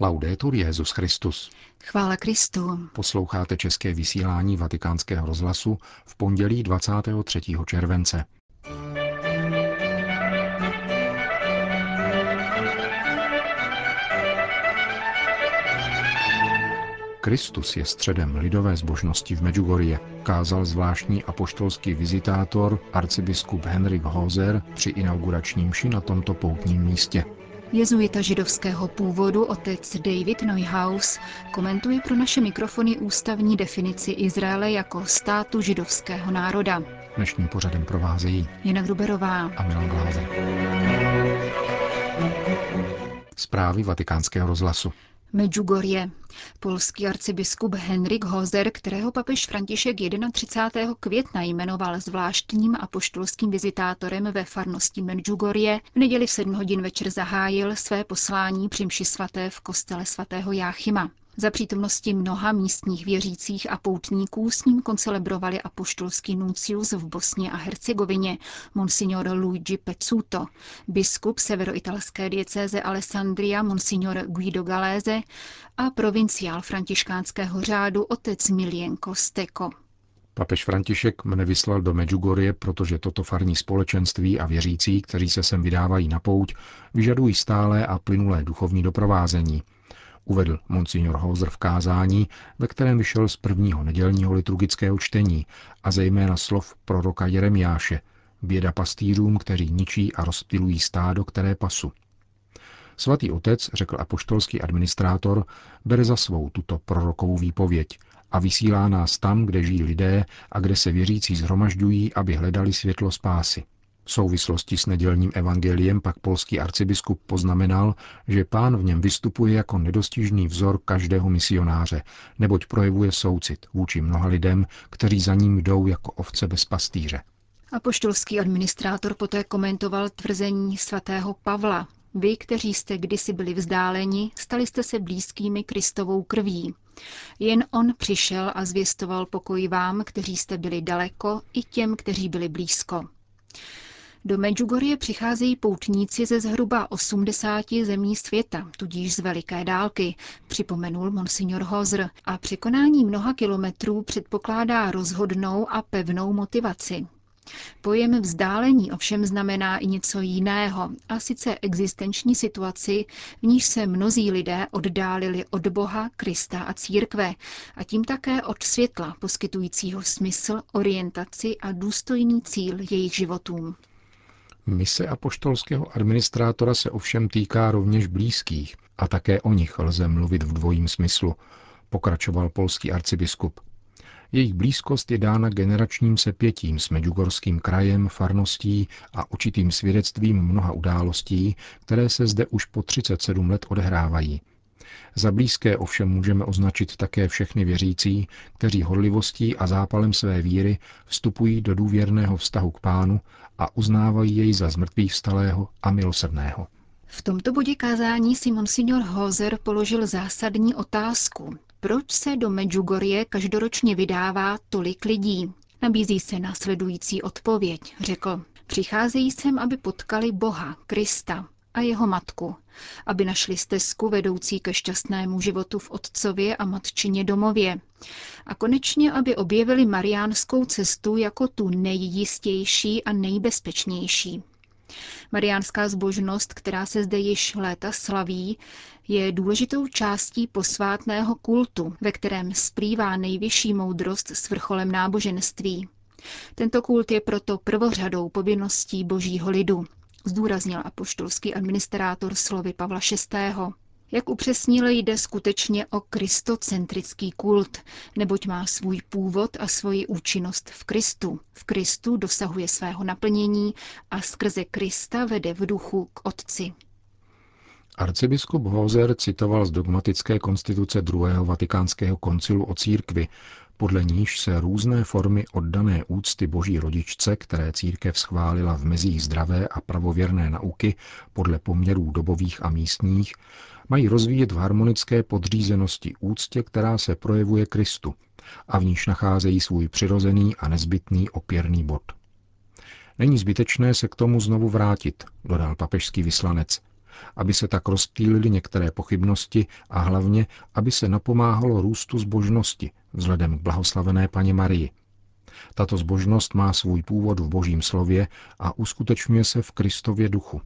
Laudetur Jezus Christus. Chvála Kristu. Posloucháte české vysílání Vatikánského rozhlasu v pondělí 23. července. Kristus je středem lidové zbožnosti v Medjugorje, kázal zvláštní apoštolský vizitátor arcibiskup Henrik Hozer při inauguračním mši na tomto poutním místě. Jezuita židovského původu otec David Neuhaus komentuje pro naše mikrofony ústavní definici Izraele jako státu židovského národa. Dnešním pořadem provázejí Jana Gruberová a Milan Glázer. Zprávy vatikánského rozhlasu. Medjugorje. Polský arcibiskup Henrik Hozer, kterého papež František 31. května jmenoval zvláštním apoštolským vizitátorem ve farnosti Medjugorje, v neděli v 7 hodin večer zahájil své poslání při mši svaté v kostele svatého Jáchyma. Za přítomnosti mnoha místních věřících a poutníků s ním koncelebrovali apoštolský nuncius v Bosně a Hercegovině, monsignor Luigi Pezzuto, biskup severoitalské diecéze Alessandria, monsignor Guido Galéze a provinciál františkánského řádu otec Milienko Steko. Papež František mne vyslal do Medjugorje, protože toto farní společenství a věřící, kteří se sem vydávají na pouť, vyžadují stálé a plynulé duchovní doprovázení – uvedl monsignor Hozer v kázání, ve kterém vyšel z prvního nedělního liturgického čtení a zejména slov proroka Jeremiáše, běda pastýřům, kteří ničí a rozptilují stádo, které pasu. Svatý otec, řekl apoštolský administrátor, bere za svou tuto prorokovou výpověď a vysílá nás tam, kde žijí lidé a kde se věřící zhromažďují, aby hledali světlo spásy. V souvislosti s nedělním evangeliem pak polský arcibiskup poznamenal, že pán v něm vystupuje jako nedostižný vzor každého misionáře, neboť projevuje soucit vůči mnoha lidem, kteří za ním jdou jako ovce bez pastýře. Apoštolský administrátor poté komentoval tvrzení svatého Pavla. Vy, kteří jste kdysi byli vzdáleni, stali jste se blízkými Kristovou krví. Jen on přišel a zvěstoval pokoj vám, kteří jste byli daleko, i těm, kteří byli blízko. Do Medjugorje přicházejí poutníci ze zhruba 80 zemí světa, tudíž z veliké dálky, připomenul monsignor Hozr, a překonání mnoha kilometrů předpokládá rozhodnou a pevnou motivaci. Pojem vzdálení ovšem znamená i něco jiného, a sice existenční situaci, v níž se mnozí lidé oddálili od Boha, Krista a církve, a tím také od světla, poskytujícího smysl, orientaci a důstojný cíl jejich životům. Mise apoštolského administrátora se ovšem týká rovněž blízkých a také o nich lze mluvit v dvojím smyslu, pokračoval polský arcibiskup. Jejich blízkost je dána generačním sepětím s Medjugorským krajem, farností a určitým svědectvím mnoha událostí, které se zde už po 37 let odehrávají – za blízké ovšem můžeme označit také všechny věřící, kteří horlivostí a zápalem své víry vstupují do důvěrného vztahu k pánu a uznávají jej za zmrtvých vstalého a milosrdného. V tomto bodě kázání si monsignor Hozer položil zásadní otázku. Proč se do Medjugorje každoročně vydává tolik lidí? Nabízí se následující odpověď, řekl. Přicházejí sem, aby potkali Boha, Krista, a jeho matku, aby našli stezku vedoucí ke šťastnému životu v otcově a matčině domově. A konečně, aby objevili mariánskou cestu jako tu nejjistější a nejbezpečnější. Mariánská zbožnost, která se zde již léta slaví, je důležitou částí posvátného kultu, ve kterém splývá nejvyšší moudrost s vrcholem náboženství. Tento kult je proto prvořadou povinností božího lidu zdůraznil apoštolský administrátor slovy Pavla VI. Jak upřesnil, jde skutečně o kristocentrický kult, neboť má svůj původ a svoji účinnost v Kristu. V Kristu dosahuje svého naplnění a skrze Krista vede v duchu k Otci. Arcibiskup Hozer citoval z dogmatické konstituce druhého vatikánského koncilu o církvi, podle níž se různé formy oddané úcty boží rodičce, které církev schválila v mezích zdravé a pravověrné nauky podle poměrů dobových a místních, mají rozvíjet v harmonické podřízenosti úctě, která se projevuje Kristu a v níž nacházejí svůj přirozený a nezbytný opěrný bod. Není zbytečné se k tomu znovu vrátit, dodal papežský vyslanec, aby se tak rozptýlily některé pochybnosti a hlavně, aby se napomáhalo růstu zbožnosti vzhledem k blahoslavené paně Marii. Tato zbožnost má svůj původ v božím slově a uskutečňuje se v Kristově duchu.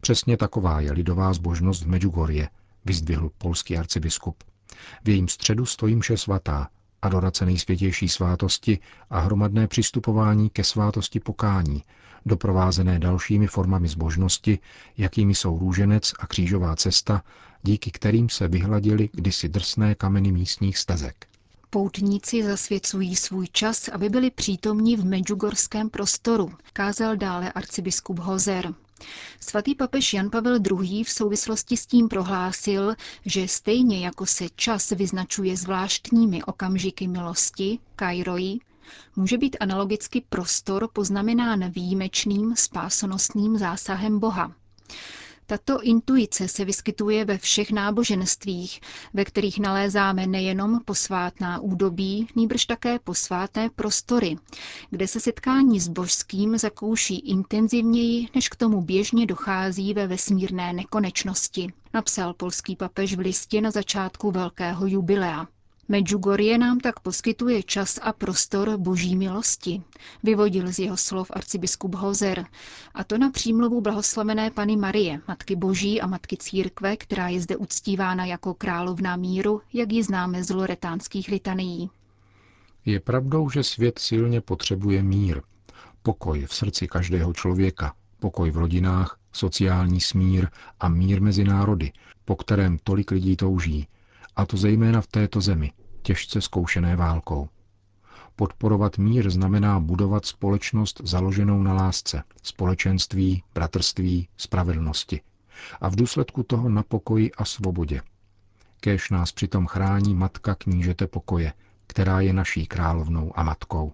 Přesně taková je lidová zbožnost v Medjugorje, vyzdvihl polský arcibiskup. V jejím středu stojí mše svatá, adorace nejsvětější svátosti a hromadné přistupování ke svátosti pokání, doprovázené dalšími formami zbožnosti, jakými jsou růženec a křížová cesta, díky kterým se vyhladily kdysi drsné kameny místních stezek. Poutníci zasvěcují svůj čas, aby byli přítomní v medjugorském prostoru, kázal dále arcibiskup Hozer. Svatý papež Jan Pavel II. v souvislosti s tím prohlásil, že stejně jako se čas vyznačuje zvláštními okamžiky milosti, kairoi, může být analogicky prostor poznamenán výjimečným spásonosným zásahem Boha. Tato intuice se vyskytuje ve všech náboženstvích, ve kterých nalézáme nejenom posvátná údobí, nýbrž také posvátné prostory, kde se setkání s božským zakouší intenzivněji, než k tomu běžně dochází ve vesmírné nekonečnosti, napsal polský papež v listě na začátku velkého jubilea. Medjugorje nám tak poskytuje čas a prostor boží milosti, vyvodil z jeho slov arcibiskup Hozer, a to na přímluvu blahoslavené Pany Marie, Matky Boží a Matky Církve, která je zde uctívána jako královna míru, jak ji známe z loretánských litanií. Je pravdou, že svět silně potřebuje mír, pokoj v srdci každého člověka, pokoj v rodinách, sociální smír a mír mezi národy, po kterém tolik lidí touží, a to zejména v této zemi, těžce zkoušené válkou. Podporovat mír znamená budovat společnost založenou na lásce, společenství, bratrství, spravedlnosti. A v důsledku toho na pokoji a svobodě. Kéž nás přitom chrání matka knížete pokoje, která je naší královnou a matkou.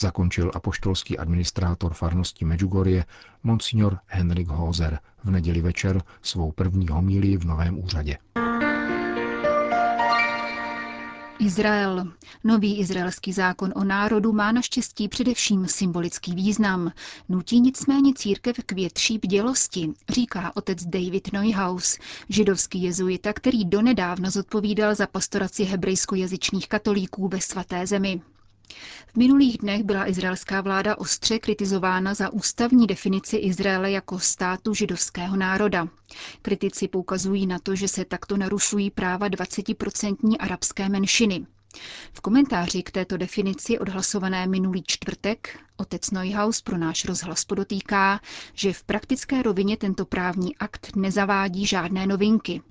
Zakončil apoštolský administrátor farnosti Medjugorje, monsignor Henrik Hozer, v neděli večer svou první homílii v novém úřadě. Izrael. Nový izraelský zákon o národu má naštěstí především symbolický význam. Nutí nicméně církev k větší bdělosti, říká otec David Neuhaus, židovský jezuita, který donedávna zodpovídal za pastoraci hebrejskojazyčných katolíků ve svaté zemi. V minulých dnech byla izraelská vláda ostře kritizována za ústavní definici Izraele jako státu židovského národa. Kritici poukazují na to, že se takto narušují práva 20% arabské menšiny. V komentáři k této definici odhlasované minulý čtvrtek otec Neuhaus pro náš rozhlas podotýká, že v praktické rovině tento právní akt nezavádí žádné novinky.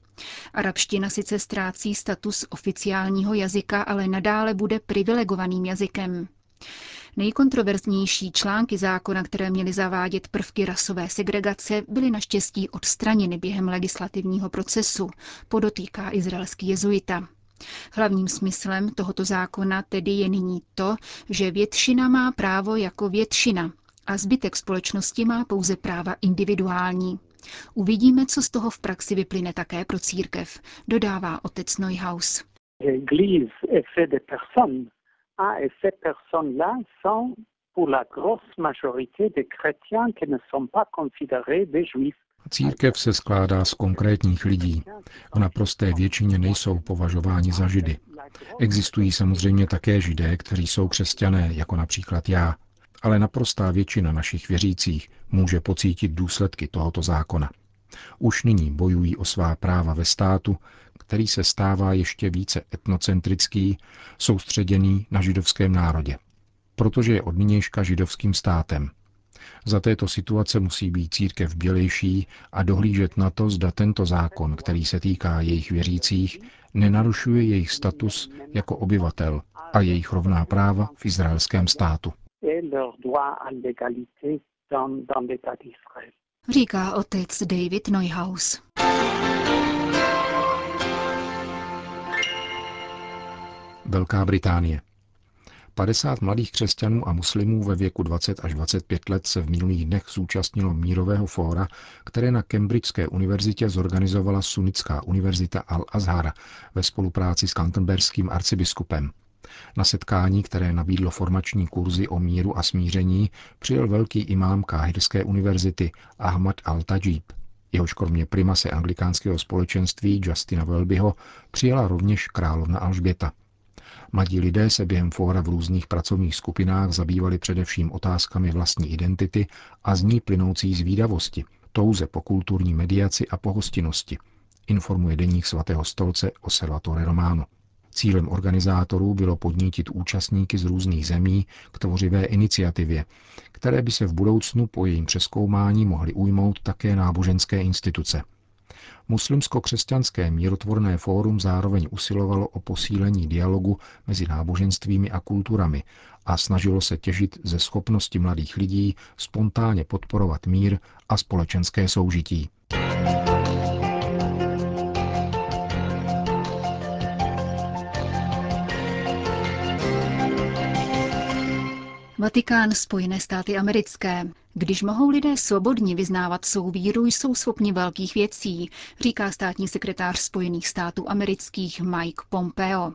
Arabština sice ztrácí status oficiálního jazyka, ale nadále bude privilegovaným jazykem. Nejkontroverznější články zákona, které měly zavádět prvky rasové segregace, byly naštěstí odstraněny během legislativního procesu, podotýká izraelský jezuita. Hlavním smyslem tohoto zákona tedy je nyní to, že většina má právo jako většina a zbytek společnosti má pouze práva individuální. Uvidíme, co z toho v praxi vyplyne také pro církev, dodává otec Neuhaus. Církev se skládá z konkrétních lidí. V naprosté většině nejsou považováni za židy. Existují samozřejmě také židé, kteří jsou křesťané, jako například já, ale naprostá většina našich věřících může pocítit důsledky tohoto zákona. Už nyní bojují o svá práva ve státu, který se stává ještě více etnocentrický, soustředěný na židovském národě, protože je od nynějška židovským státem. Za této situace musí být církev bělejší a dohlížet na to, zda tento zákon, který se týká jejich věřících, nenarušuje jejich status jako obyvatel a jejich rovná práva v izraelském státu et leur droit à l'égalité dans, dans l'État d'Israël. Říká otec David Neuhaus. Velká Británie. 50 mladých křesťanů a muslimů ve věku 20 až 25 let se v minulých dnech zúčastnilo mírového fóra, které na Cambridgeské univerzitě zorganizovala Sunnická univerzita Al-Azhar ve spolupráci s kantenberským arcibiskupem. Na setkání, které nabídlo formační kurzy o míru a smíření, přijel velký imám Káhirské univerzity Ahmad al-Tajib. Jehož kromě primase anglikánského společenství Justina Welbyho přijela rovněž královna Alžběta. Mladí lidé se během fóra v různých pracovních skupinách zabývali především otázkami vlastní identity a z ní plynoucí zvídavosti, touze po kulturní mediaci a pohostinnosti, informuje deník svatého stolce Osservatore Romano. Cílem organizátorů bylo podnítit účastníky z různých zemí k tvořivé iniciativě, které by se v budoucnu po jejím přeskoumání mohly ujmout také náboženské instituce. Muslimsko-křesťanské mírotvorné fórum zároveň usilovalo o posílení dialogu mezi náboženstvími a kulturami a snažilo se těžit ze schopnosti mladých lidí spontánně podporovat mír a společenské soužití. Vatikán, Spojené státy americké. Když mohou lidé svobodně vyznávat svou víru, jsou schopni velkých věcí, říká státní sekretář Spojených států amerických Mike Pompeo.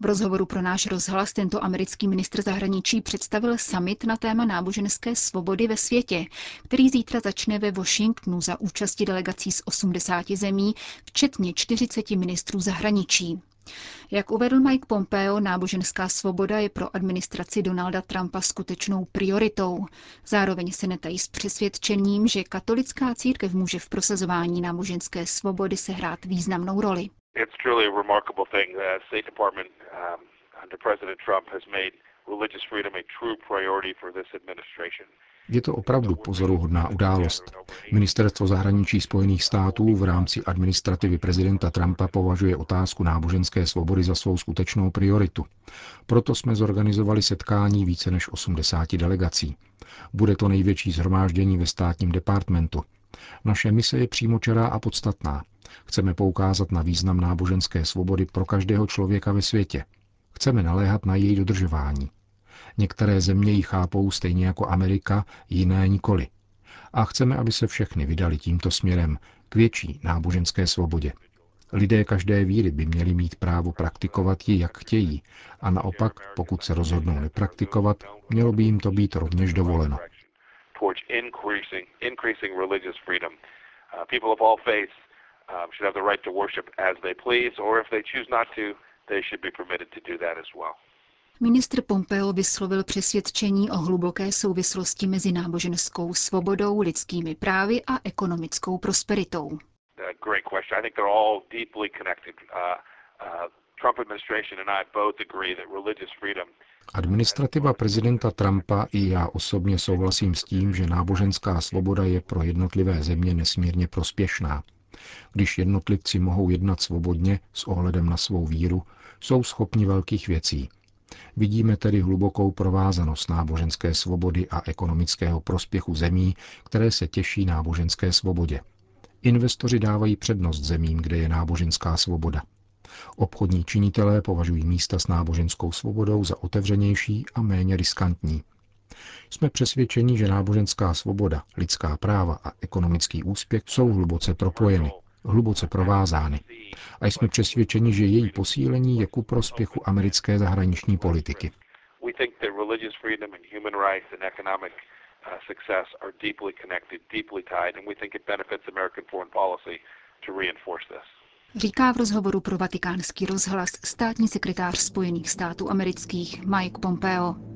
V rozhovoru pro náš rozhlas tento americký ministr zahraničí představil summit na téma náboženské svobody ve světě, který zítra začne ve Washingtonu za účasti delegací z 80 zemí, včetně 40 ministrů zahraničí. Jak uvedl Mike Pompeo, náboženská svoboda je pro administraci Donalda Trumpa skutečnou prioritou. Zároveň se netají s přesvědčením, že katolická církev může v prosazování náboženské svobody sehrát významnou roli. Je to opravdu pozoruhodná událost. Ministerstvo zahraničí Spojených států v rámci administrativy prezidenta Trumpa považuje otázku náboženské svobody za svou skutečnou prioritu. Proto jsme zorganizovali setkání více než 80 delegací. Bude to největší zhromáždění ve státním departmentu. Naše mise je přímočará a podstatná. Chceme poukázat na význam náboženské svobody pro každého člověka ve světě. Chceme naléhat na její dodržování. Některé země ji chápou stejně jako Amerika, jiné nikoli. A chceme, aby se všechny vydali tímto směrem k větší náboženské svobodě. Lidé každé víry by měli mít právo praktikovat ji, jak chtějí, a naopak, pokud se rozhodnou nepraktikovat, mělo by jim to být rovněž dovoleno. Ministr Pompeo vyslovil přesvědčení o hluboké souvislosti mezi náboženskou svobodou, lidskými právy a ekonomickou prosperitou. Uh, uh, Administrativa prezidenta Trumpa i já osobně souhlasím s tím, že náboženská svoboda je pro jednotlivé země nesmírně prospěšná. Když jednotlivci mohou jednat svobodně s ohledem na svou víru, jsou schopni velkých věcí, Vidíme tedy hlubokou provázanost náboženské svobody a ekonomického prospěchu zemí, které se těší náboženské svobodě. Investoři dávají přednost zemím, kde je náboženská svoboda. Obchodní činitelé považují místa s náboženskou svobodou za otevřenější a méně riskantní. Jsme přesvědčeni, že náboženská svoboda, lidská práva a ekonomický úspěch jsou hluboce propojeny hluboce provázány a jsme přesvědčeni, že její posílení je ku prospěchu americké zahraniční politiky. Říká v rozhovoru pro vatikánský rozhlas státní sekretář Spojených států amerických Mike Pompeo.